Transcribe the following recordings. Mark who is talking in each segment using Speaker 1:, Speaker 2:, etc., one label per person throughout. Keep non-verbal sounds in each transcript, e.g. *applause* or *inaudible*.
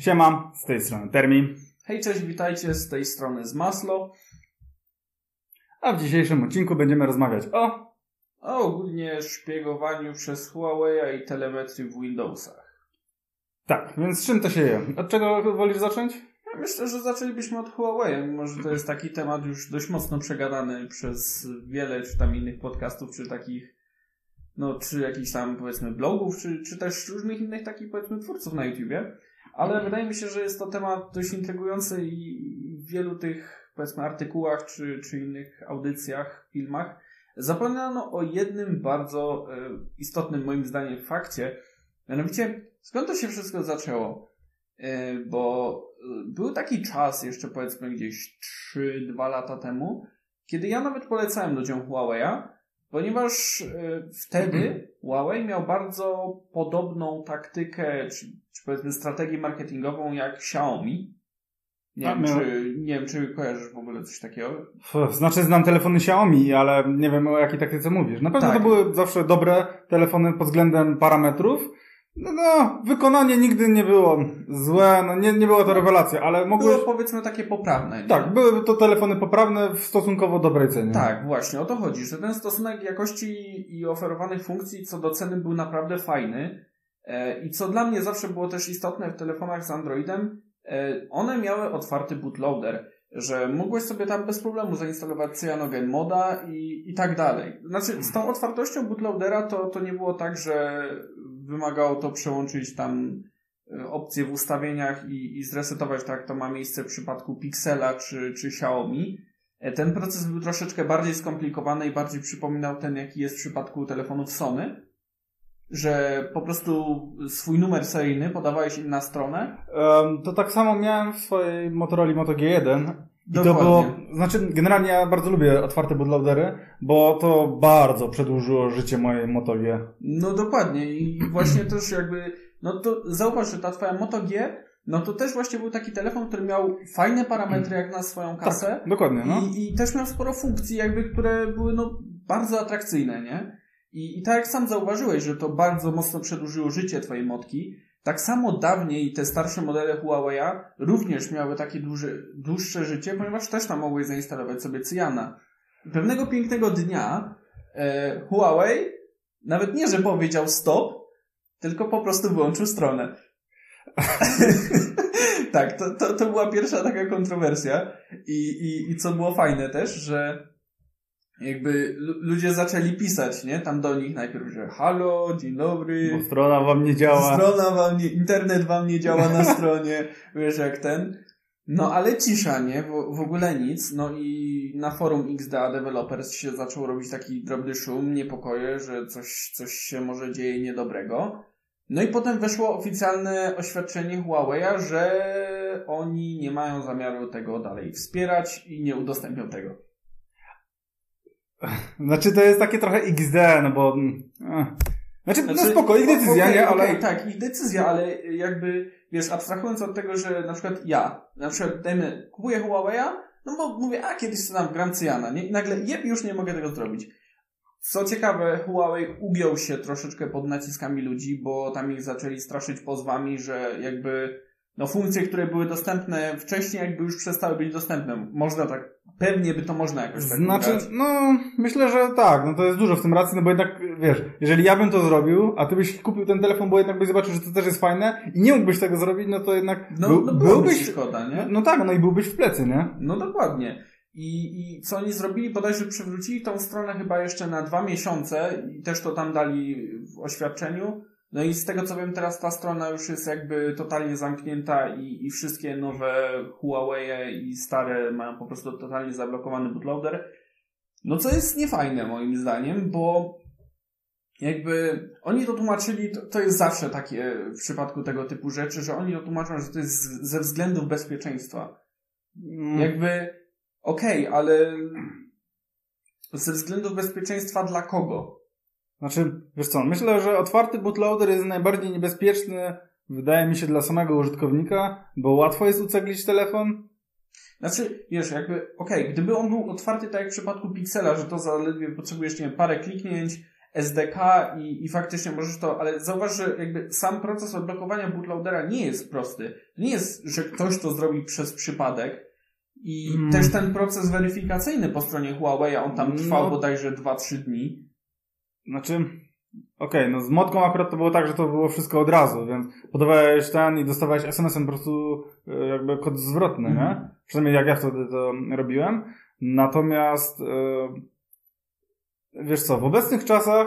Speaker 1: Siema, z tej strony Termin.
Speaker 2: Hej, cześć, witajcie z tej strony z Maslo.
Speaker 1: A w dzisiejszym odcinku będziemy rozmawiać o...
Speaker 2: O ogólnie szpiegowaniu przez Huawei i telemetrii w Windowsach.
Speaker 1: Tak, więc czym to się je? Od czego wolisz zacząć?
Speaker 2: Ja myślę, że zaczęlibyśmy od Huawei, mimo że to jest taki temat już dość mocno przegadany przez wiele czy tam innych podcastów, czy takich, no, czy jakichś tam powiedzmy blogów, czy, czy też różnych innych takich powiedzmy twórców na YouTubie. Ale wydaje mi się, że jest to temat dość intrygujący i w wielu tych powiedzmy artykułach, czy, czy innych audycjach, filmach zapomniano o jednym bardzo e, istotnym moim zdaniem fakcie, mianowicie skąd to się wszystko zaczęło? E, bo e, był taki czas, jeszcze powiedzmy gdzieś 3-2 lata temu, kiedy ja nawet polecałem ludziom Huawei'a, ponieważ wtedy Huawei miał bardzo podobną taktykę, czy, czy powiedzmy strategię marketingową jak Xiaomi. Nie,
Speaker 1: A,
Speaker 2: wiem,
Speaker 1: miał-
Speaker 2: czy, nie wiem, czy kojarzysz w ogóle coś takiego.
Speaker 1: Znaczy znam telefony Xiaomi, ale nie wiem o jakiej taktyce mówisz. Na pewno
Speaker 2: Tak.
Speaker 1: to były zawsze dobre telefony pod względem parametrów. No, no, wykonanie nigdy nie było złe, no nie, nie była to rewelacja, ale mogłeś...
Speaker 2: Było powiedzmy takie poprawne. Nie?
Speaker 1: Tak, były to telefony poprawne w stosunkowo dobrej cenie.
Speaker 2: Tak, właśnie, o to chodzi, że ten stosunek jakości i oferowanych funkcji co do ceny był naprawdę fajny. E, I co dla mnie zawsze było też istotne w telefonach z Androidem, e, one miały otwarty bootloader, że mogłeś sobie tam bez problemu zainstalować Cyanogen moda i, i tak dalej. Znaczy, z tą otwartością bootloadera to, to nie było tak, że wymagało to przełączyć tam e, opcje w ustawieniach i, i zresetować tak, to ma miejsce w przypadku Pixela czy, czy Xiaomi. E, Ten proces był troszeczkę bardziej skomplikowany i bardziej przypominał ten, jaki jest w przypadku telefonów Sony, że po prostu swój numer seryjny podawałeś im na stronę.
Speaker 1: Em, to tak samo miałem w swojej Motorola Moto G1. I to
Speaker 2: Dokładnie.
Speaker 1: było, znaczy generalnie ja bardzo lubię otwarte bootloadery, bo to bardzo przedłużyło życie mojej Moto G.
Speaker 2: No dokładnie i właśnie też jakby, no to zauważ, że ta twoja Moto G, no to też właśnie był taki telefon, który miał fajne parametry jak na swoją kasę.
Speaker 1: Tak, dokładnie, no.
Speaker 2: I, I też miał sporo funkcji, jakby, które były no, bardzo atrakcyjne, nie? I, I tak jak sam zauważyłeś, że to bardzo mocno przedłużyło życie twojej motki, tak samo dawniej te starsze modele Huawei'a również miały takie dłuższe życie, ponieważ też tam mogłeś zainstalować sobie Cyana. Pewnego pięknego dnia e, Huawei nawet nie, że powiedział stop, tylko po prostu wyłączył stronę. *laughs* tak, to, to, to była pierwsza taka kontrowersja. I, i, I co było fajne też, że jakby lu- ludzie zaczęli pisać, nie? Tam do nich najpierw, że halo, dzień dobry.
Speaker 1: Bo strona wam nie działa.
Speaker 2: Strona wam nie, internet wam nie działa na stronie, *laughs* wiesz jak ten. No ale cisza, nie? W, w ogóle nic. No i na forum XDA Developers się zaczął robić taki drobny szum, niepokoje, że coś, coś się może dzieje niedobrego. No i potem weszło oficjalne oświadczenie Huawei'a, że oni nie mają zamiaru tego dalej wspierać i nie udostępnią tego. *laughs*
Speaker 1: Znaczy to jest takie trochę XD, no bo... eh. Znaczy, no spoko, ich decyzja,
Speaker 2: okej,
Speaker 1: nie? Ale...
Speaker 2: okej, tak, ich decyzja, ale jakby, wiesz, abstrahując od tego, że na przykład ja, na przykład, dajmy, kupuję Huawei'a, no bo mówię, a kiedyś sobie tam gram Cyana, nie? I nagle, jeb, już nie mogę tego zrobić. Co ciekawe, Huawei ugiął się troszeczkę pod naciskami ludzi, bo tam ich zaczęli straszyć pozwami, że jakby, no funkcje, które były dostępne wcześniej, jakby już przestały być dostępne. Można tak, pewnie by to można jakoś tak
Speaker 1: Znaczy, no, myślę, że tak, no to jest dużo w tym racji, no bo jednak, wiesz, jeżeli ja bym to zrobił, a ty byś kupił ten telefon, bo jednak byś zobaczył, że to też jest fajne i nie mógłbyś tego zrobić, no to jednak
Speaker 2: No,
Speaker 1: był,
Speaker 2: no
Speaker 1: byłbyś,
Speaker 2: szkoda, nie?
Speaker 1: no, no tak, no i byłbyś w plecy, nie?
Speaker 2: No dokładnie. I, I co oni zrobili? Bodajże przywrócili tą stronę chyba jeszcze na dwa miesiące i też to tam dali w oświadczeniu. No i z tego co wiem, teraz ta strona już jest jakby totalnie zamknięta i, i wszystkie nowe Huawei i stare mają po prostu totalnie zablokowany bootloader. No co jest niefajne moim zdaniem, bo jakby oni to tłumaczyli, to, to jest zawsze takie w przypadku tego typu rzeczy, że oni to tłumaczą, że to jest z- ze względów bezpieczeństwa.
Speaker 1: Mm.
Speaker 2: Jakby, okej, ale ze względów bezpieczeństwa dla kogo?
Speaker 1: Znaczy, wiesz co, myślę, że otwarty bootloader jest najbardziej niebezpieczny, wydaje mi się, dla samego użytkownika, bo łatwo jest uceglić telefon.
Speaker 2: Znaczy, wiesz, jakby, okej, gdyby on był otwarty tak jak w przypadku Pixela, że to zaledwie potrzebujesz, nie wiem, parę kliknięć, SDK i, i faktycznie możesz to, ale zauważ, że jakby sam proces odblokowania bootloadera nie jest prosty. Nie jest, że ktoś to zrobi przez przypadek i
Speaker 1: Mm.
Speaker 2: też ten proces weryfikacyjny po stronie Huawei, on tam trwał
Speaker 1: No.
Speaker 2: bodajże 2-3 dni.
Speaker 1: Znaczy, okej, no z modką akurat to było tak, że to było wszystko od razu, więc podawałeś ten i dostawałeś SMS-em po prostu e, jakby kod zwrotny,
Speaker 2: Mhm.
Speaker 1: nie? Przynajmniej jak ja wtedy to robiłem. Natomiast e, wiesz co, w obecnych czasach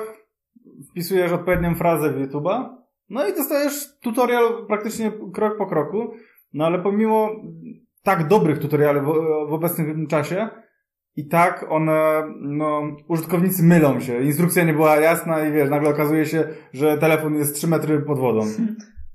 Speaker 1: wpisujesz odpowiednią frazę w YouTube'a, no i dostajesz tutorial praktycznie krok po kroku, no ale pomimo tak dobrych tutoriali w, w obecnym czasie, i tak one, no, użytkownicy mylą się. Instrukcja nie była jasna i wiesz, nagle okazuje się, że telefon jest 3 metry pod wodą. *laughs*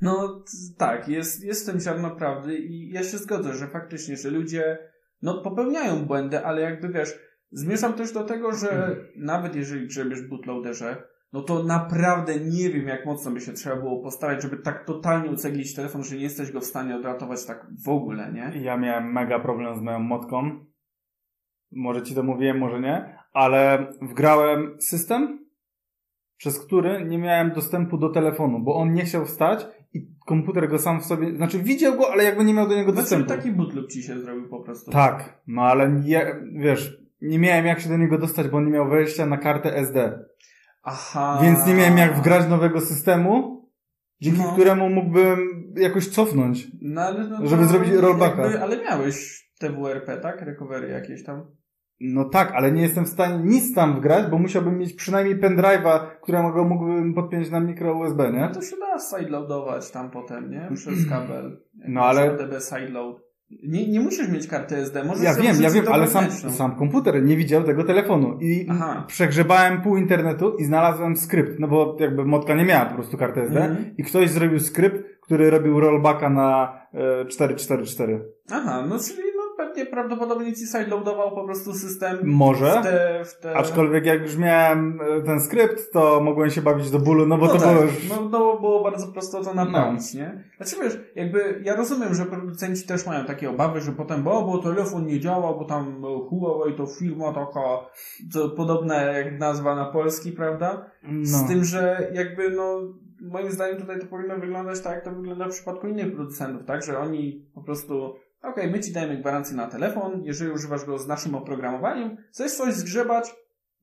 Speaker 2: No tak, jest, jest w tym ziarno prawdy i ja się zgodzę, że faktycznie, że ludzie no, popełniają błędy, ale jakby wiesz, zmierzam też do tego, że nawet jeżeli grzebiesz bootloaderze, no to naprawdę nie wiem, jak mocno by się trzeba było postarać, żeby tak totalnie uceglić telefon, że nie jesteś go w stanie odratować tak w ogóle, nie?
Speaker 1: Ja miałem mega problem z moją motką. Może ci to mówiłem, może nie, ale wgrałem system, przez który nie miałem dostępu do telefonu, bo on nie chciał wstać i komputer go sam w sobie, znaczy widział go, ale jakby nie miał do niego
Speaker 2: Znaczy
Speaker 1: dostępu.
Speaker 2: taki bootloop ci się zrobił po prostu.
Speaker 1: Tak, no ale nie, wiesz, nie miałem jak się do niego dostać, bo on nie miał wejścia na kartę SD.
Speaker 2: Aha.
Speaker 1: Więc nie miałem jak wgrać nowego systemu, dzięki
Speaker 2: No.
Speaker 1: któremu mógłbym jakoś cofnąć.
Speaker 2: No, ale no,
Speaker 1: żeby zrobić rollbacka.
Speaker 2: jakby- Ale miałeś TWRP, tak? Recovery jakieś tam.
Speaker 1: No tak, ale nie jestem w stanie nic tam wgrać, bo musiałbym mieć przynajmniej pendrive'a, którego mógłbym podpiąć na mikro USB,
Speaker 2: No
Speaker 1: nie?
Speaker 2: to się da sideloadować tam potem, nie? Przez kabel.
Speaker 1: No, ale-
Speaker 2: DB sideload. Nie, nie musisz mieć karty SD, możesz
Speaker 1: Ja wiem, ja wiem, ale sam, sam komputer nie widział tego telefonu i
Speaker 2: Aha.
Speaker 1: przegrzebałem pół internetu i znalazłem skrypt, no bo jakby motka nie miała po prostu karty SD
Speaker 2: Mhm.
Speaker 1: i ktoś zrobił skrypt, który robił rollbacka na e, 444.
Speaker 2: Aha, no czyli no pewnie prawdopodobnie ci sideloadował po prostu system
Speaker 1: Może.
Speaker 2: w te... W te...
Speaker 1: Aczkolwiek jak już miałem e, ten skrypt, to mogłem się bawić do bólu, no bo
Speaker 2: no
Speaker 1: to
Speaker 2: tak,
Speaker 1: było już...
Speaker 2: no, no było bardzo prosto to naprawić, nie? Znaczy wiesz, jakby ja rozumiem, że producenci też mają takie obawy, że potem, bo, bo telefon nie działa, bo tam Huawei to firma taka, to podobna jak nazwa na polski, prawda? Z
Speaker 1: No.
Speaker 2: tym, że jakby no moim zdaniem tutaj to powinno wyglądać tak, jak to wygląda w przypadku innych producentów, tak? Że oni po prostu okej, my ci dajemy gwarancję na telefon, jeżeli używasz go z naszym oprogramowaniem, chcesz coś zgrzebać,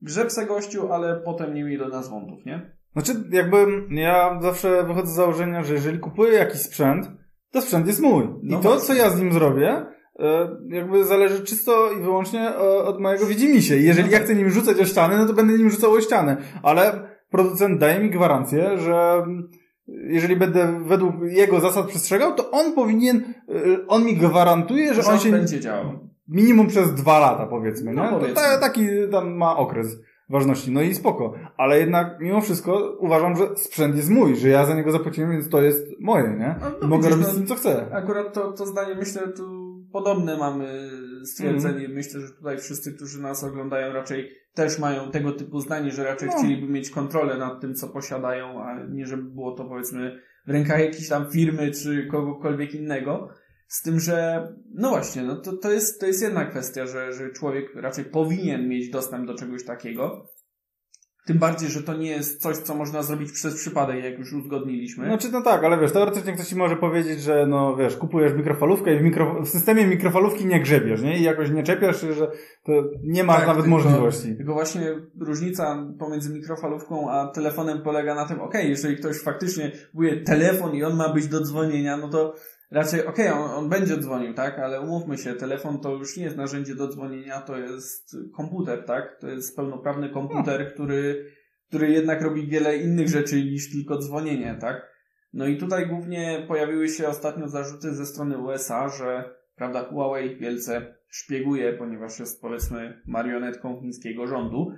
Speaker 2: grzeb se gościu, ale potem nie miej do nas wątów, nie?
Speaker 1: Znaczy, jakby ja zawsze wychodzę z założenia, że jeżeli kupuję jakiś sprzęt, to sprzęt jest mój. I
Speaker 2: No
Speaker 1: to,
Speaker 2: właśnie.
Speaker 1: co ja z nim zrobię, e, jakby zależy czysto i wyłącznie e, od mojego widzimisię. I jeżeli
Speaker 2: No
Speaker 1: ja chcę nim rzucać o ściany, no to będę nim rzucał o ścianę. Ale producent daje mi gwarancję, że jeżeli będę według jego zasad przestrzegał, to on powinien, e, on mi gwarantuje, że
Speaker 2: Że
Speaker 1: on się
Speaker 2: będzie działał.
Speaker 1: minimum przez dwa lata, powiedzmy,
Speaker 2: No,
Speaker 1: nie?
Speaker 2: powiedzmy.
Speaker 1: Ta, taki tam ma okres ważności. No i spoko. Ale jednak mimo wszystko uważam, że sprzęt jest mój, że ja za niego zapłaciłem, więc to jest moje, nie?
Speaker 2: No, no
Speaker 1: mogę
Speaker 2: widzisz,
Speaker 1: robić
Speaker 2: no-
Speaker 1: z tym, co chcę.
Speaker 2: Akurat to, to zdanie myślę tu podobne mamy stwierdzenie.
Speaker 1: Mhm.
Speaker 2: Myślę, że tutaj wszyscy, którzy nas oglądają raczej też mają tego typu zdanie, że raczej
Speaker 1: No.
Speaker 2: chcieliby mieć kontrolę nad tym, co posiadają, a nie żeby było to powiedzmy w rękach jakiejś tam firmy czy kogokolwiek innego. Z tym, że no właśnie, no to, to, jest, to jest jedna kwestia, że, że człowiek raczej powinien mieć dostęp do czegoś takiego. Tym bardziej, że to nie jest coś, co można zrobić przez przypadek, jak już uzgodniliśmy.
Speaker 1: Znaczy, no tak, ale wiesz, teoretycznie ktoś ci może powiedzieć, że no wiesz, kupujesz mikrofalówkę i w, mikro, w systemie mikrofalówki nie grzebiesz, nie? I jakoś nie czepiasz że to nie masz
Speaker 2: Tak,
Speaker 1: nawet
Speaker 2: tylko-
Speaker 1: możliwości.
Speaker 2: Tylko właśnie różnica pomiędzy mikrofalówką a telefonem polega na tym, okej, jeżeli ktoś faktycznie kupuje telefon i on ma być do dzwonienia, no to raczej okej, on, on będzie dzwonił, tak? Ale umówmy się, telefon to już nie jest narzędzie do dzwonienia, to jest komputer, tak? To jest pełnoprawny komputer, który, który jednak robi wiele innych rzeczy niż tylko dzwonienie, tak? No i tutaj głównie pojawiły się ostatnio zarzuty ze strony USA, że prawda, Huawei wielce szpieguje, ponieważ jest powiedzmy marionetką chińskiego rządu.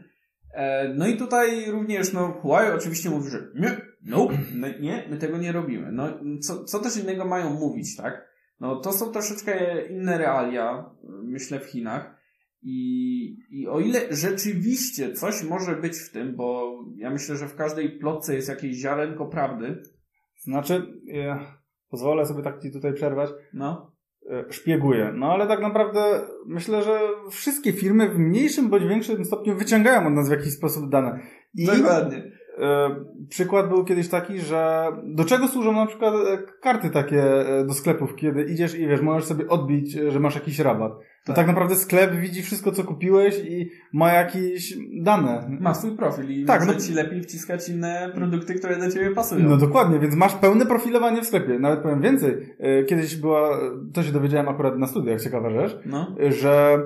Speaker 2: E, No i tutaj również, no, Huawei oczywiście mówi, że nie, no, *clears throat* my, nie, my tego nie robimy. No, co, co też innego mają mówić, tak? No, to są troszeczkę inne realia, myślę, w Chinach. I, I o ile rzeczywiście coś może być w tym, bo ja myślę, że w każdej plotce jest jakieś ziarenko prawdy,
Speaker 1: Znaczy, ja pozwolę sobie tak ci tutaj przerwać.
Speaker 2: no,
Speaker 1: e, szpieguje. No ale tak naprawdę myślę, że wszystkie firmy w mniejszym bądź większym stopniu wyciągają od nas w jakiś sposób dane.
Speaker 2: I Dokładnie.
Speaker 1: E, przykład był kiedyś taki, że do czego służą na przykład e, karty takie do sklepów, kiedy idziesz i wiesz, możesz sobie odbić, że masz jakiś rabat. To tak. tak naprawdę sklep widzi wszystko, co kupiłeś i ma jakieś dane.
Speaker 2: Ma swój profil i tak, może no... ci lepiej wciskać inne produkty, które do ciebie pasują.
Speaker 1: No dokładnie, więc masz pełne profilowanie w sklepie. Nawet powiem więcej. E, kiedyś była, to się dowiedziałem akurat na studiach, ciekawa rzecz, no. że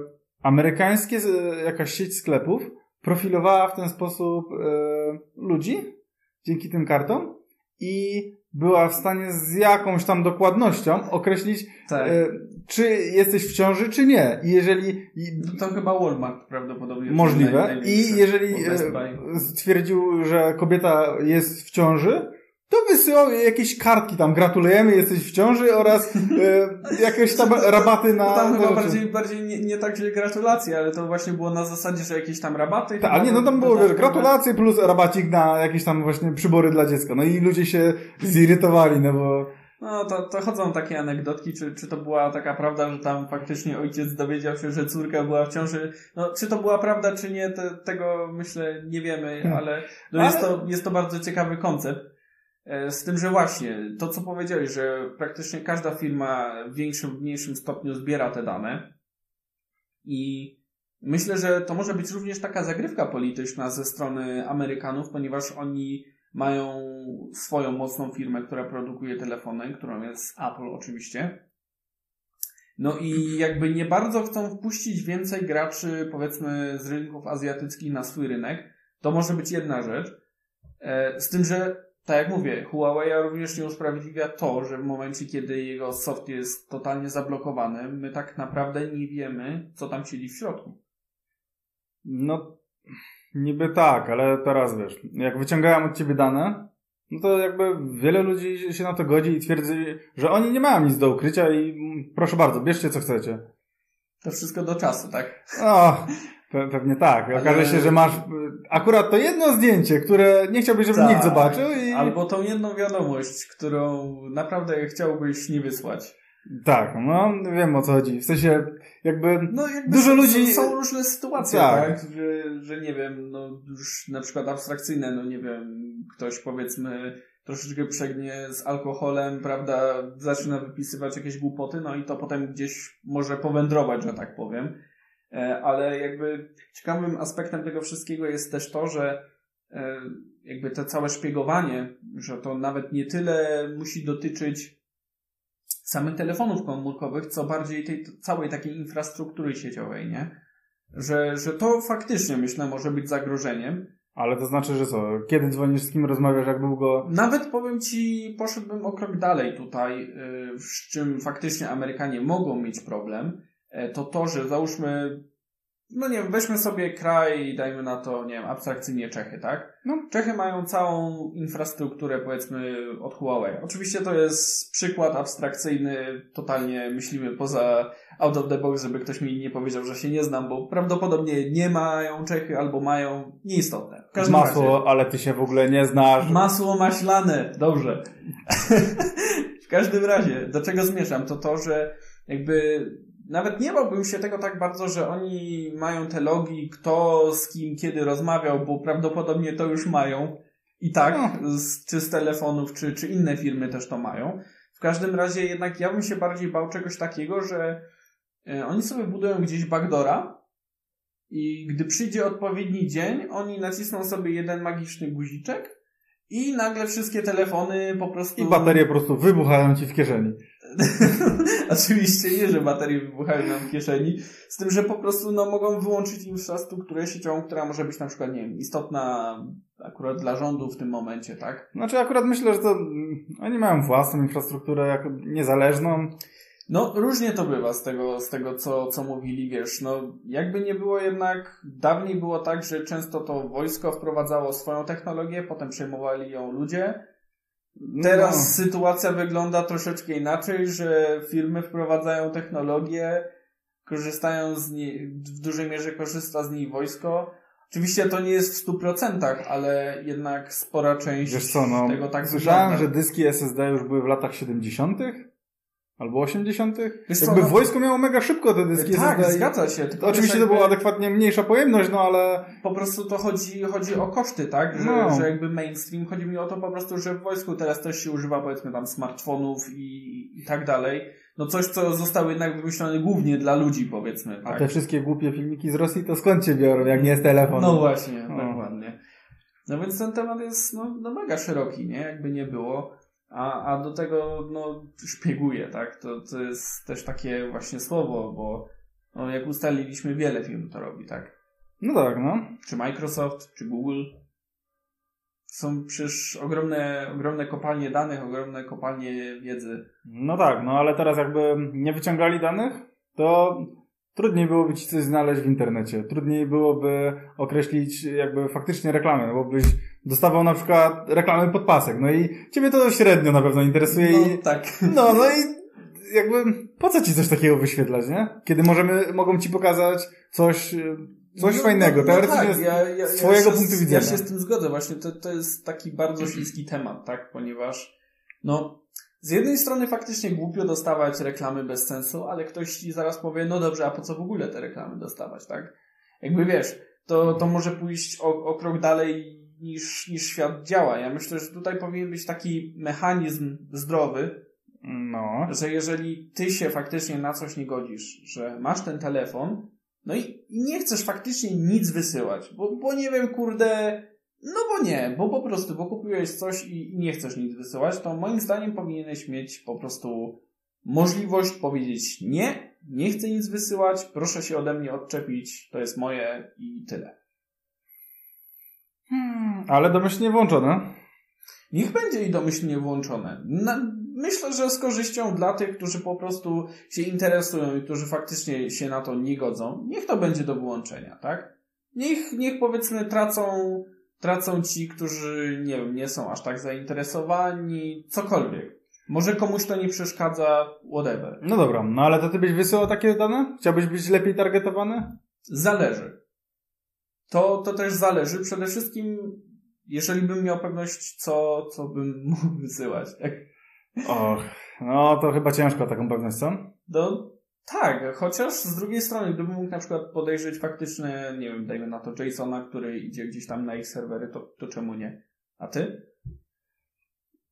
Speaker 1: amerykańskie jakaś sieć sklepów profilowała w ten sposób e, ludzi dzięki tym kartom i była w stanie z jakąś tam dokładnością określić, tak. e, czy jesteś w ciąży, czy nie. I jeżeli...
Speaker 2: To chyba Walmart prawdopodobnie.
Speaker 1: Możliwe. I jeżeli e, stwierdził, że kobieta jest w ciąży, to wysyłał jakieś kartki tam, gratulujemy, jesteś w ciąży oraz e, jakieś tam *laughs* rabaty na...
Speaker 2: No tam chyba bardziej, bardziej nie, nie tak, że gratulacje, ale to właśnie było na zasadzie, że jakieś tam rabaty.
Speaker 1: Tak, nie, no tam było, wiesz, gratulacje plus rabacik na jakieś tam właśnie przybory dla dziecka. No i ludzie się zirytowali, no bo...
Speaker 2: No to, to chodzą takie anegdotki, czy, czy to była taka prawda, że tam faktycznie ojciec dowiedział się, że córka była w ciąży. No, czy to była prawda, czy nie, te, tego myślę nie wiemy, hmm. ale, no ale... Jest, to, jest to bardzo ciekawy koncept. E, z tym, że właśnie to, co powiedziałeś, że praktycznie każda firma w większym lub mniejszym stopniu zbiera te dane i myślę, że to może być również taka zagrywka polityczna ze strony Amerykanów, ponieważ oni mają swoją mocną firmę, która produkuje telefony, którą jest Apple oczywiście. No i jakby nie bardzo chcą wpuścić więcej graczy, powiedzmy, z rynków azjatyckich na swój rynek. To może być jedna rzecz. E, z tym, że tak jak mówię, Huawei również nie usprawiedliwia to, że w momencie, kiedy jego soft jest totalnie zablokowany, my tak naprawdę nie wiemy, co tam siedzi w środku.
Speaker 1: No, niby tak, ale teraz wiesz, jak wyciągają od ciebie dane, no to jakby wiele ludzi się na to godzi i twierdzi, że oni nie mają nic do ukrycia i proszę bardzo, bierzcie co chcecie.
Speaker 2: To wszystko do czasu, tak?
Speaker 1: O, Pe pewnie tak. Okaże się, że masz akurat to jedno zdjęcie, które nie chciałbyś, żeby tak. nikt zobaczył. I...
Speaker 2: Albo tą jedną wiadomość, którą naprawdę chciałbyś nie wysłać.
Speaker 1: Tak, no wiem o co chodzi. W sensie jakby, no, jakby dużo są, ludzi...
Speaker 2: Są różne sytuacje, tak, tak? Że, że nie wiem, no już na przykład abstrakcyjne, no nie wiem, ktoś powiedzmy troszeczkę przegnie z alkoholem, prawda, zaczyna wypisywać jakieś głupoty, no i to potem gdzieś może powędrować, że tak powiem. E, ale jakby ciekawym aspektem tego wszystkiego jest też to, że e, jakby to całe szpiegowanie, że to nawet nie tyle musi dotyczyć samych telefonów komórkowych, co bardziej tej całej takiej infrastruktury sieciowej, nie? Że, że to faktycznie myślę może być zagrożeniem.
Speaker 1: Ale to znaczy, że co? Kiedy dzwonisz, z kim rozmawiasz, jak długo?
Speaker 2: Nawet powiem Ci, poszedłbym o krok dalej tutaj, y, z czym faktycznie Amerykanie mogą mieć problem to to, że załóżmy, no nie wiem, weźmy sobie kraj i dajmy na to, nie wiem, abstrakcyjnie Czechy, tak? No. Czechy mają całą infrastrukturę, powiedzmy, od Huawei. Oczywiście to jest przykład abstrakcyjny, totalnie myślimy poza out of the box, żeby ktoś mi nie powiedział, że się nie znam, bo prawdopodobnie nie mają Czechy albo mają, nieistotne.
Speaker 1: Masło, razie. ale ty się w ogóle nie znasz.
Speaker 2: Masło maślane, dobrze. *laughs* w każdym razie, do czego zmierzam, to to, że jakby nawet nie bałbym się tego tak bardzo, że oni mają te logi, kto z kim kiedy rozmawiał, bo prawdopodobnie to już mają. I tak, no. z, czy z telefonów, czy, czy inne firmy też to mają. W każdym razie jednak ja bym się bardziej bał czegoś takiego, że e, oni sobie budują gdzieś backdora i gdy przyjdzie odpowiedni dzień, oni nacisną sobie jeden magiczny guziczek i nagle wszystkie telefony po prostu...
Speaker 1: I baterie po prostu wybuchają ci w kieszeni. *laughs*
Speaker 2: Oczywiście nie, że baterie wybuchają nam w kieszeni, z tym, że po prostu no, mogą wyłączyć infrastrukturę sieciową, która może być na przykład, nie wiem, istotna akurat dla rządu w tym momencie, tak?
Speaker 1: Znaczy akurat myślę, że to oni mają własną infrastrukturę jako niezależną.
Speaker 2: No, różnie to bywa z tego, z tego co, co mówili, wiesz, no, jakby nie było jednak, dawniej było tak, że często to wojsko wprowadzało swoją technologię, potem przejmowali ją ludzie, Teraz no. sytuacja wygląda troszeczkę inaczej, że firmy wprowadzają technologię, korzystają z niej, w dużej mierze korzysta z niej wojsko. Oczywiście to nie jest w 100%, ale jednak spora część
Speaker 1: Wiesz co, no,
Speaker 2: tego tak
Speaker 1: Słyszałem, wygląda. że dyski SSD już były w latach 70. albo 80.
Speaker 2: Wiesz co,
Speaker 1: Jakby
Speaker 2: no-
Speaker 1: wojsko miało mega szybko te dyski
Speaker 2: Tak, zgadza się. Tylko
Speaker 1: Oczywiście
Speaker 2: wiesz,
Speaker 1: to była
Speaker 2: jakby-
Speaker 1: adekwatnie mniejsza pojemność, no ale
Speaker 2: po prostu to chodzi, chodzi o koszty, tak? Że,
Speaker 1: No.
Speaker 2: że jakby mainstream, chodzi mi o to po prostu, że w wojsku teraz też się używa powiedzmy tam smartfonów i, i tak dalej. No coś, co zostało jednak wymyślone głównie dla ludzi, powiedzmy,
Speaker 1: a
Speaker 2: tak?
Speaker 1: te wszystkie głupie filmiki z Rosji to skąd się biorą, jak nie jest telefon?
Speaker 2: No właśnie,
Speaker 1: No.
Speaker 2: dokładnie. No więc ten temat jest no, no mega szeroki, nie? Jakby nie było. A, a do tego no szpieguje, tak? To, to jest też takie właśnie słowo, bo no, jak ustaliliśmy, wiele firm to robi, tak?
Speaker 1: No tak, no.
Speaker 2: czy Microsoft, czy Google. Są przecież ogromne, ogromne kopalnie danych, ogromne kopalnie wiedzy.
Speaker 1: No tak, no ale teraz jakby nie wyciągali danych, to trudniej byłoby ci coś znaleźć w internecie. Trudniej byłoby określić jakby faktycznie reklamy, bo byś dostawał na przykład reklamy pod pasek. No i ciebie to średnio na pewno interesuje
Speaker 2: No
Speaker 1: i
Speaker 2: tak.
Speaker 1: no, no i jakby po co ci coś takiego wyświetlać, nie? Kiedy możemy, mogą ci pokazać coś, y, coś
Speaker 2: No,
Speaker 1: fajnego,
Speaker 2: no, no
Speaker 1: teoretycznie
Speaker 2: tak,
Speaker 1: z
Speaker 2: ja, ja,
Speaker 1: swojego
Speaker 2: ja się,
Speaker 1: punktu
Speaker 2: z-
Speaker 1: widzenia.
Speaker 2: Ja się z tym zgodzę, właśnie to, to jest taki bardzo śliski temat, tak? Ponieważ no z jednej strony faktycznie głupio dostawać reklamy bez sensu, ale ktoś ci zaraz powie, no dobrze, a po co w ogóle te reklamy dostawać, tak? Jakby wiesz, to, to może pójść o, o krok dalej niż, niż świat działa. Ja myślę, że tutaj powinien być taki mechanizm zdrowy,
Speaker 1: No.
Speaker 2: że jeżeli ty się faktycznie na coś nie godzisz, że masz ten telefon, no i nie chcesz faktycznie nic wysyłać, bo, bo nie wiem, kurde, no bo nie, bo po prostu, bo kupiłeś coś i, i nie chcesz nic wysyłać, to moim zdaniem powinieneś mieć po prostu możliwość powiedzieć nie, nie chcę nic wysyłać, proszę się ode mnie odczepić, to jest moje i tyle.
Speaker 1: Hmm, ale domyślnie włączone.
Speaker 2: Niech będzie i domyślnie włączone. Na, myślę, że z korzyścią dla tych, którzy po prostu się interesują i którzy faktycznie się na to nie godzą, niech to będzie do wyłączenia, tak? Niech, niech powiedzmy tracą, tracą ci, którzy nie wiem, nie są aż tak zainteresowani, cokolwiek. Może komuś to nie przeszkadza, whatever.
Speaker 1: No dobra, no ale to ty byś wysyłał takie dane? Chciałbyś być lepiej targetowany?
Speaker 2: Zależy. To, to też zależy. Przede wszystkim, jeżeli bym miał pewność, co, co bym *laughs* mógł wysyłać. Tak?
Speaker 1: Och, no to chyba ciężko taką pewność, co?
Speaker 2: No tak, chociaż z drugiej strony, gdybym mógł na przykład podejrzeć faktyczne, nie wiem, dajmy na to JSONa, który idzie gdzieś tam na ich serwery, to, to czemu nie? A ty?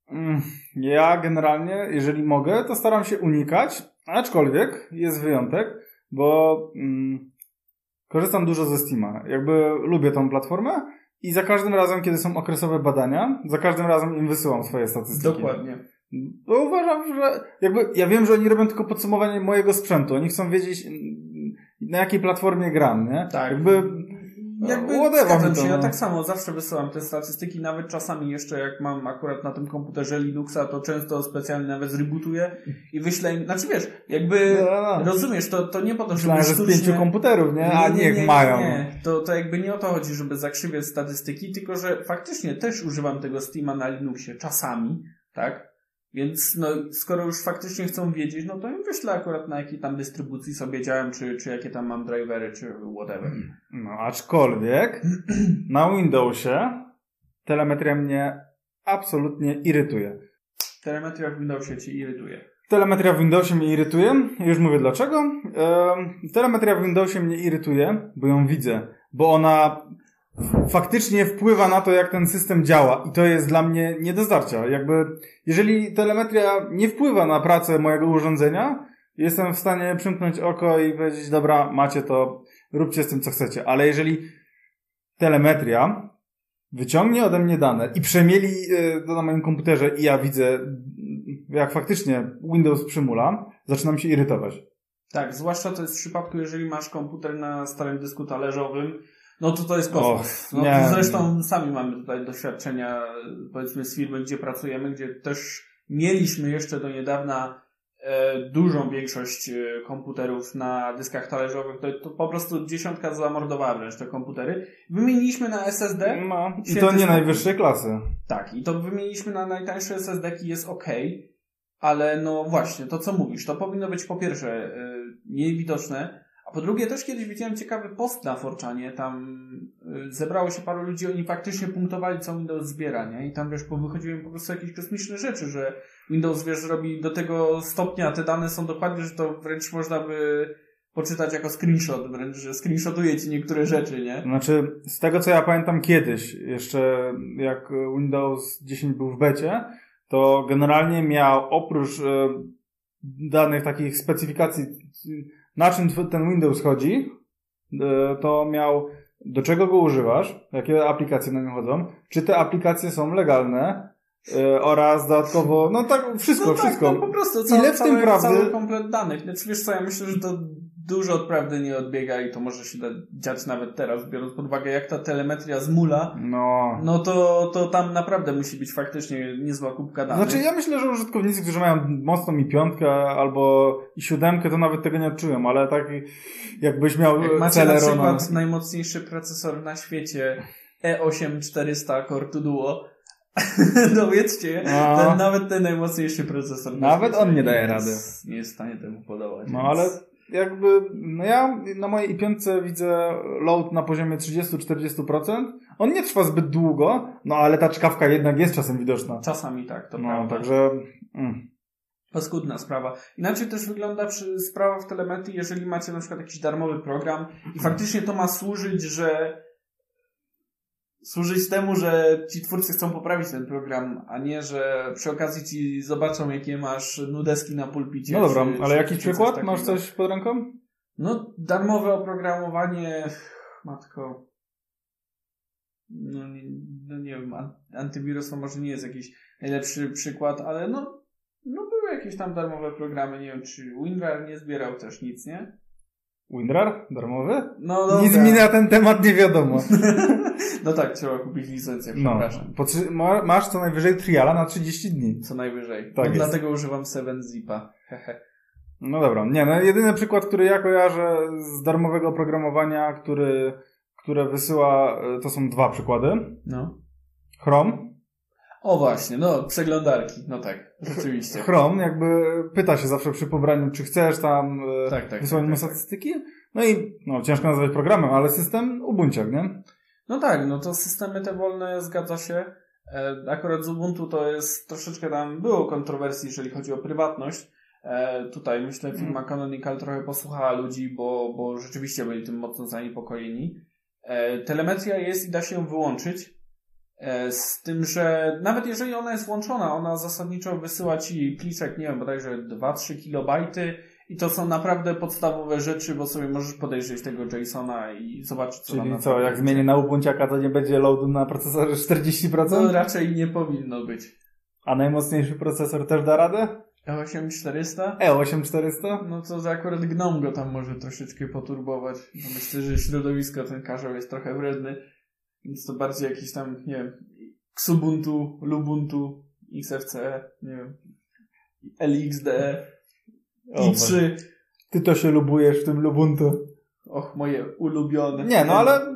Speaker 1: Mm, Ja generalnie, jeżeli mogę, to staram się unikać, aczkolwiek jest wyjątek, bo mm, korzystam dużo ze Steama. Jakby lubię tą platformę i za każdym razem, kiedy są okresowe badania, za każdym razem im wysyłam swoje statystyki.
Speaker 2: Dokładnie.
Speaker 1: Bo uważam, że jakby ja wiem, że oni robią tylko podsumowanie mojego sprzętu. Oni chcą wiedzieć, na jakiej platformie gram, nie?
Speaker 2: Tak.
Speaker 1: Jakby
Speaker 2: Jakby zgadzam się, ja
Speaker 1: no.
Speaker 2: tak samo zawsze wysyłam te statystyki, nawet czasami jeszcze jak mam akurat na tym komputerze Linuxa, to często specjalnie nawet zrebootuję i wyślę im, znaczy wiesz, jakby
Speaker 1: no, no.
Speaker 2: rozumiesz, to, to nie po to, żeby
Speaker 1: Myślałem, z pięciu komputerów, nie? A niech mają.
Speaker 2: Nie. To, to jakby nie o to chodzi, żeby zakrzywiać statystyki, tylko że faktycznie też używam tego Steama na Linuxie czasami, tak? Więc no, skoro już faktycznie chcą wiedzieć, no to im wyślę akurat na jakiej tam dystrybucji sobie działam, czy, czy jakie tam mam drivery, czy whatever.
Speaker 1: No, aczkolwiek na Windowsie telemetria mnie absolutnie irytuje.
Speaker 2: Telemetria w Windowsie cię irytuje.
Speaker 1: Telemetria w Windowsie mnie irytuje. Już mówię dlaczego. Em, telemetria w Windowsie mnie irytuje, bo ją widzę. Bo ona faktycznie wpływa na to, jak ten system działa. I to jest dla mnie nie do zdarcia. Jakby, jeżeli telemetria nie wpływa na pracę mojego urządzenia, jestem w stanie przymknąć oko i powiedzieć, dobra, macie to, róbcie z tym, co chcecie. Ale jeżeli telemetria wyciągnie ode mnie dane i przemieli e, to na moim komputerze i ja widzę, jak faktycznie Windows przymula, zaczynam się irytować.
Speaker 2: Tak, zwłaszcza to jest w przypadku, jeżeli masz komputer na starym dysku talerzowym, no to to jest kosmos.
Speaker 1: Och,
Speaker 2: No,
Speaker 1: nie.
Speaker 2: zresztą sami mamy tutaj doświadczenia, powiedzmy z firmy, gdzie pracujemy, gdzie też mieliśmy jeszcze do niedawna e, dużą większość e, komputerów na dyskach talerzowych. To, to po prostu dziesiątka zamordowała wręcz te komputery. Wymieniliśmy na SSD.
Speaker 1: No, i to nie najwyższej klasy.
Speaker 2: Tak, i to wymieniliśmy na najtańsze SSD i jest ok, ale no właśnie, to co mówisz, to powinno być po pierwsze yy, mniej widoczne, po drugie też kiedyś widziałem ciekawy post na Forczanie, tam y, zebrało się paru ludzi, oni faktycznie punktowali, co Windows zbiera, nie? I tam, wiesz, wychodziły po prostu jakieś kosmiczne rzeczy, że Windows, wiesz, robi do tego stopnia, te dane są dokładnie, że to wręcz można by poczytać jako screenshot, wręcz, że screenshotuje ci niektóre rzeczy, nie?
Speaker 1: Znaczy, z tego co ja pamiętam kiedyś, jeszcze jak Windows 10 był w becie, to generalnie miał oprócz e, danych takich specyfikacji, na czym ten Windows chodzi, e, to miał do czego go używasz, jakie aplikacje na nim chodzą, czy te aplikacje są legalne, oraz dodatkowo, no tak, wszystko,
Speaker 2: no tak,
Speaker 1: wszystko.
Speaker 2: No po prostu cały,
Speaker 1: Ile w tym prawdy?
Speaker 2: cały komplet danych. Znaczy wiesz co, ja myślę, że to dużo od prawdy nie odbiega i to może się dziać nawet teraz, biorąc pod uwagę jak ta telemetria zmula,
Speaker 1: No.
Speaker 2: no to, to tam naprawdę musi być faktycznie niezła kubka danych.
Speaker 1: Znaczy ja myślę, że użytkownicy, którzy mają mocno mi piątkę albo i siódemkę, to nawet tego nie odczują, ale tak jakbyś miał
Speaker 2: jak macie na przykład najmocniejszy procesor na świecie E8 400 Core Duo, *laughs* dowiedzcie,
Speaker 1: No.
Speaker 2: ten, nawet ten najmocniejszy procesor na
Speaker 1: Nawet on nie daje rady.
Speaker 2: Nie jest w stanie temu podołać.
Speaker 1: No
Speaker 2: więc-
Speaker 1: ale jakby, no ja na mojej i5 widzę load na poziomie 30-40%. On nie trwa zbyt długo, no ale ta czkawka jednak jest czasem widoczna.
Speaker 2: Czasami tak, to
Speaker 1: No,
Speaker 2: prawda.
Speaker 1: także... Mm.
Speaker 2: Paskudna sprawa. Inaczej też wygląda przy, sprawa w telemetrii, jeżeli macie na przykład jakiś darmowy program i faktycznie to ma służyć, że służyć temu, że ci twórcy chcą poprawić ten program, a nie, że przy okazji ci zobaczą, jakie masz nudeski na pulpicie.
Speaker 1: No dobra,
Speaker 2: czy-
Speaker 1: ale
Speaker 2: czy- coś
Speaker 1: przykład?
Speaker 2: takiego.
Speaker 1: Masz coś pod ręką?
Speaker 2: No, darmowe oprogramowanie, matko. No nie, no nie wiem, an- antywirus to może nie jest jakiś najlepszy przykład, ale no, no były jakieś tam darmowe programy, nie wiem, czy WinRAR nie zbierał też nic, nie?
Speaker 1: WinRAR? Darmowy?
Speaker 2: No dobra.
Speaker 1: Nic mi na ten temat nie wiadomo. *laughs*
Speaker 2: No tak, trzeba kupić licencję,
Speaker 1: No,
Speaker 2: przepraszam.
Speaker 1: trzy- ma, masz co najwyżej triala na 30 dni.
Speaker 2: Co najwyżej.
Speaker 1: Tak
Speaker 2: no dlatego używam 7zipa. Hehe.
Speaker 1: No dobra, nie, no jedyny przykład, który ja kojarzę z darmowego oprogramowania, który, które wysyła, y, to są dwa przykłady.
Speaker 2: No.
Speaker 1: Chrome.
Speaker 2: O właśnie, no, przeglądarki. No tak, rzeczywiście.
Speaker 1: Chrome jakby pyta się zawsze przy pobraniu, czy chcesz tam y,
Speaker 2: Tak, tak.
Speaker 1: wysłać
Speaker 2: tak, tak, tak.
Speaker 1: statystyki. No i no, ciężko nazwać programem, ale system Ubuntuak, nie?
Speaker 2: No tak, no to systemy te wolne zgadza się. E, Akurat z Ubuntu to jest troszeczkę tam było kontrowersji, jeżeli chodzi o prywatność. E, Tutaj myślę firma Canonical trochę posłuchała ludzi, bo, bo rzeczywiście byli tym mocno zaniepokojeni. E, Telemetria jest i da się ją wyłączyć. E, Z tym, że nawet jeżeli ona jest włączona, ona zasadniczo wysyła ci pliczek, nie wiem, bodajże 2-3 kilobajty i to są naprawdę podstawowe rzeczy, bo sobie możesz podejrzeć tego JSONa i zobaczyć, co
Speaker 1: Czyli co, jak zmienię na Ubuntuaka, to nie będzie loadu na procesorze 40%?
Speaker 2: No raczej nie powinno być.
Speaker 1: A najmocniejszy procesor też da radę?
Speaker 2: E8400?
Speaker 1: E8400?
Speaker 2: No to akurat Gnome go tam może troszeczkę poturbować. No myślę, że środowisko ten karzeł jest trochę wredny. Więc to bardziej jakiś tam, nie wiem, Xubuntu, Lubuntu, XFCE, nie wiem, LXDE,
Speaker 1: O,
Speaker 2: i3.
Speaker 1: Ty to się lubujesz w tym Lubuntu.
Speaker 2: Och, moje ulubione.
Speaker 1: Nie, no ale y,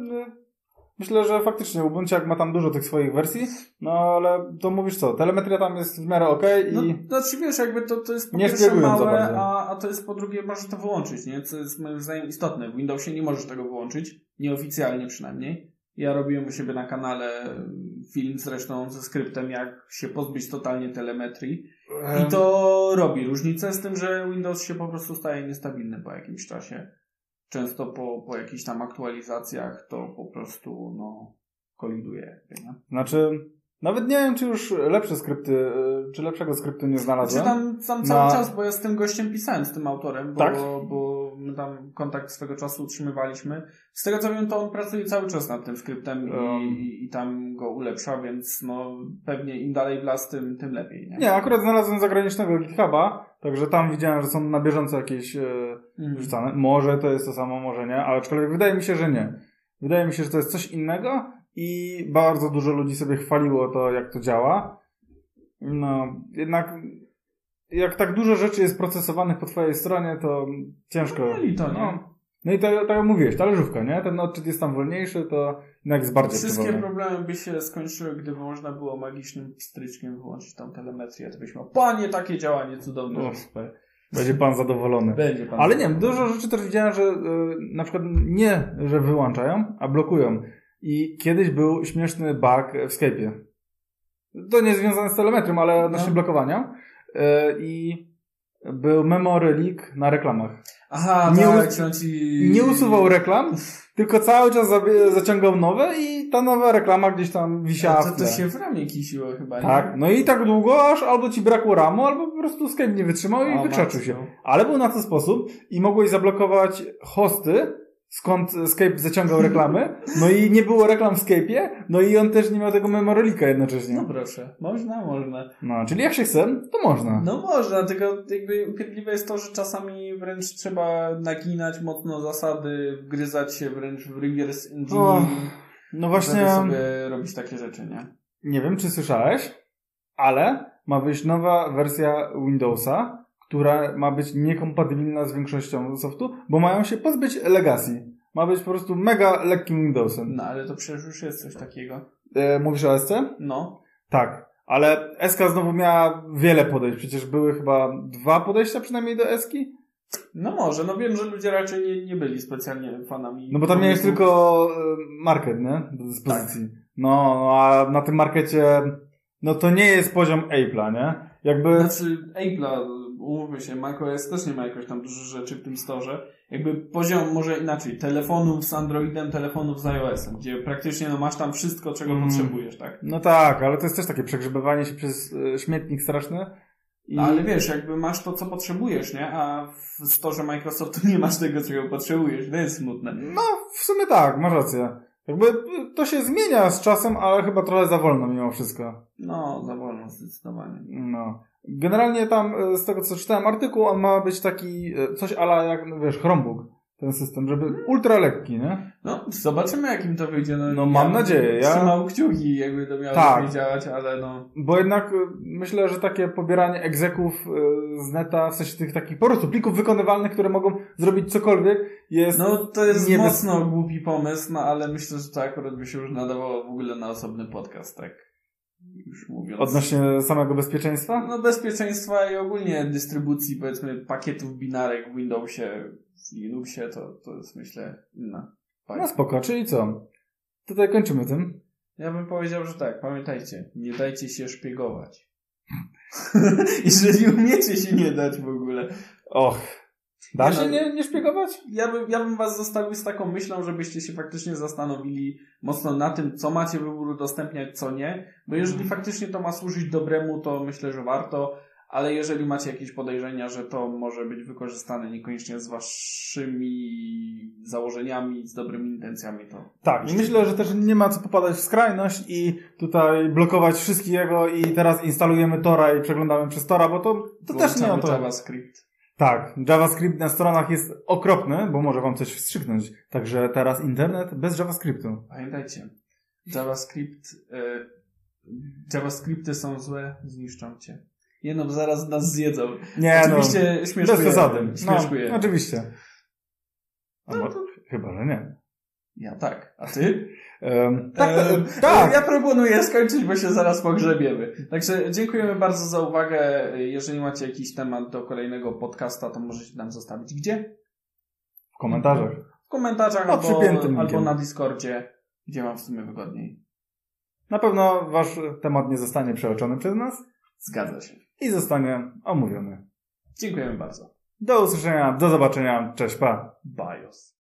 Speaker 1: myślę, że faktycznie Ubuntuak ma tam dużo tych swoich wersji, no ale to mówisz co, telemetria tam jest w miarę okej
Speaker 2: No,
Speaker 1: i
Speaker 2: znaczy wiesz, jakby to, to jest po
Speaker 1: Nie
Speaker 2: pierwsze małe, a, a to jest po drugie, możesz to wyłączyć, nie? Co jest moim zdaniem istotne. W Windowsie nie możesz tego wyłączyć, nieoficjalnie przynajmniej. Ja robiłem u siebie na kanale film zresztą ze skryptem, jak się pozbyć totalnie telemetrii. I to robi różnicę z tym, że Windows się po prostu staje niestabilny po jakimś czasie. Często po, po jakichś tam aktualizacjach to po prostu, no, koliduje. Nie?
Speaker 1: znaczy nawet nie wiem, czy już lepsze skrypty, czy lepszego skryptu nie
Speaker 2: Znaczy
Speaker 1: znalazłem.
Speaker 2: tam, tam cały
Speaker 1: Na-
Speaker 2: czas, bo ja z tym gościem pisałem, z tym autorem, bo,
Speaker 1: Tak?
Speaker 2: bo my tam kontakt swego czasu utrzymywaliśmy. Z tego co wiem, to on pracuje cały czas nad tym skryptem
Speaker 1: Um.
Speaker 2: i, i, tam go ulepsza, więc no pewnie im dalej w las, tym, tym lepiej. Nie?
Speaker 1: Nie, akurat znalazłem zagranicznego GitHuba, także tam widziałem, że są na bieżąco jakieś e,
Speaker 2: Mhm.
Speaker 1: wrzucane. Może to jest to samo, może nie, ale aczkolwiek wydaje mi się, że nie. Wydaje mi się, że to jest coś innego i bardzo dużo ludzi sobie chwaliło to, jak to działa. No, jednak jak tak dużo rzeczy jest procesowanych po twojej stronie, to ciężko.
Speaker 2: No i to, nie?
Speaker 1: No, no i to, tak jak mówiłeś, talerzówka, nie? Ten odczyt jest tam wolniejszy, to jednak jest bardziej
Speaker 2: Wszystkie problemy by się skończyły, gdyby można było magicznym stryczkiem wyłączyć tą telemetrię. To byś miał, panie, takie działanie cudowne.
Speaker 1: O, super. Będzie pan zadowolony.
Speaker 2: Będzie pan.
Speaker 1: Ale nie wiem, dużo rzeczy też widziałem, że y, na przykład nie, że wyłączają, a blokują. I kiedyś był śmieszny bug w Skype'ie. To nie związane z telemetrią, ale odnośnie
Speaker 2: No.
Speaker 1: blokowania. E, I był memory leak na reklamach.
Speaker 2: Aha,
Speaker 1: Nie
Speaker 2: tak,
Speaker 1: us-
Speaker 2: ci...
Speaker 1: Nie usuwał reklam, tylko cały czas zaciągał nowe i ta nowa reklama gdzieś tam wisiała
Speaker 2: to, to się w ramię kisiło chyba, nie?
Speaker 1: Tak, no i tak długo, aż albo ci brakło ramu, albo po prostu Skype nie wytrzymał i
Speaker 2: O,
Speaker 1: wykrzaczył się. Ale był na to sposób i mogłeś zablokować hosty, skąd Skype zaciągał reklamy, no i nie było reklam w Skype'ie, no i on też nie miał tego memorylika jednocześnie.
Speaker 2: No proszę, można, można.
Speaker 1: No, czyli jak się chce, to można.
Speaker 2: No można, tylko jakby upierdliwe jest to, że czasami wręcz trzeba naginać mocno zasady, wgryzać się wręcz w reverse engine,
Speaker 1: O, No właśnie,
Speaker 2: żeby sobie robić takie rzeczy, nie?
Speaker 1: nie wiem czy słyszałeś, ale ma wyjść nowa wersja Windowsa, która ma być niekompatybilna z większością softu, bo mają się pozbyć legacy. Ma być po prostu mega lekkim Windowsem.
Speaker 2: No ale to przecież już jest coś takiego.
Speaker 1: E, mówisz o SC?
Speaker 2: No.
Speaker 1: Tak, ale SK znowu miała wiele podejść. Przecież były chyba dwa podejścia przynajmniej do Eski.
Speaker 2: No może, no wiem, że ludzie raczej nie, nie byli specjalnie fanami.
Speaker 1: No bo tam miałeś tylko e, market, nie? Do dyspozycji. No, no, a na tym markecie, no to nie jest poziom Apple'a, nie? Jakby,
Speaker 2: Znaczy, Apple'a, umówmy się, macOS też nie ma jakoś tam dużo rzeczy w tym storze. Jakby poziom, może inaczej, telefonów z Androidem, telefonów z iOS-em, gdzie praktycznie no masz tam wszystko, czego
Speaker 1: Mm.
Speaker 2: potrzebujesz, tak?
Speaker 1: no tak, ale to jest też takie przegrzebywanie się przez e, śmietnik straszny. I...
Speaker 2: No, ale wiesz, jakby masz to, co potrzebujesz, nie? A w storze Microsoftu nie masz tego, czego potrzebujesz. To jest smutne.
Speaker 1: No, w sumie tak, masz rację. Jakby to się zmienia z czasem, ale chyba trochę za wolno mimo wszystko.
Speaker 2: No, za wolno zdecydowanie.
Speaker 1: No. Generalnie tam, e, z tego co czytałem artykuł, on ma być taki, e, coś ala jak, no wiesz, Chromebook, ten system, żeby ultra lekki, nie?
Speaker 2: No, zobaczymy, jak im to wyjdzie. No,
Speaker 1: No, mam nadzieję, ja-
Speaker 2: Trzymał kciuki, jakby to miało
Speaker 1: Tak.
Speaker 2: działać, ale no...
Speaker 1: Bo jednak e, myślę, że takie pobieranie egzeków z neta, w sensie tych takich po prostu plików wykonywalnych, które mogą zrobić cokolwiek, jest...
Speaker 2: No, to jest
Speaker 1: niebez-
Speaker 2: mocno głupi pomysł, no ale myślę, że to akurat by się już nadawało w ogóle na osobny podcast, tak już mówiąc.
Speaker 1: Odnośnie samego bezpieczeństwa?
Speaker 2: No, bezpieczeństwa i ogólnie dystrybucji, powiedzmy, pakietów binarek w Windowsie, w Linuxie, to, to jest, myślę, inna
Speaker 1: No
Speaker 2: bajka.
Speaker 1: spoko, czyli co? Tutaj kończymy tym.
Speaker 2: Ja bym powiedział, że tak, pamiętajcie, nie dajcie się szpiegować. *laughs* Jeżeli umiecie się nie dać w ogóle.
Speaker 1: Och. Da się nie, nie szpiegować?
Speaker 2: Ja bym, ja bym was zostawił z taką myślą, żebyście się faktycznie zastanowili mocno na tym, co macie wybór udostępniać, co nie. Bo jeżeli
Speaker 1: Mhm.
Speaker 2: faktycznie to ma służyć dobremu, to myślę, że warto. Ale jeżeli macie jakieś podejrzenia, że to może być wykorzystane niekoniecznie z waszymi założeniami, z dobrymi intencjami, to.
Speaker 1: Tak, i myślę, że też nie ma co popadać w skrajność i tutaj blokować wszystkiego i teraz instalujemy Tora i przeglądamy przez Tora, bo to, to też nie o to.
Speaker 2: JavaScript.
Speaker 1: Tak, JavaScript na stronach jest okropny, bo może wam coś wstrzyknąć. Także teraz internet bez JavaScriptu.
Speaker 2: Pamiętajcie, JavaScript, e, JavaScripty są złe, zniszczą cię. Nie no, zaraz nas zjedzą.
Speaker 1: Nie
Speaker 2: Oczywiście
Speaker 1: no, bez
Speaker 2: śmieszkuję.
Speaker 1: przesady. No,
Speaker 2: Śmieszkuję.
Speaker 1: oczywiście.
Speaker 2: No to-
Speaker 1: Chyba, że nie.
Speaker 2: Ja tak. A ty?
Speaker 1: Um, tak,
Speaker 2: E,
Speaker 1: tak.
Speaker 2: Ja proponuję skończyć, bo się zaraz pogrzebiemy. Także dziękujemy bardzo za uwagę. Jeżeli macie jakiś temat do kolejnego podcasta, to możecie nam zostawić gdzie?
Speaker 1: W komentarzach.
Speaker 2: W komentarzach
Speaker 1: Pod
Speaker 2: albo, albo na Discordzie, gdzie wam w sumie wygodniej.
Speaker 1: Na pewno wasz temat nie zostanie przeoczony przez nas
Speaker 2: Zgadza się.
Speaker 1: i zostanie omówiony.
Speaker 2: Dziękujemy bardzo.
Speaker 1: Do usłyszenia, do zobaczenia, cześć, pa.
Speaker 2: BIOS.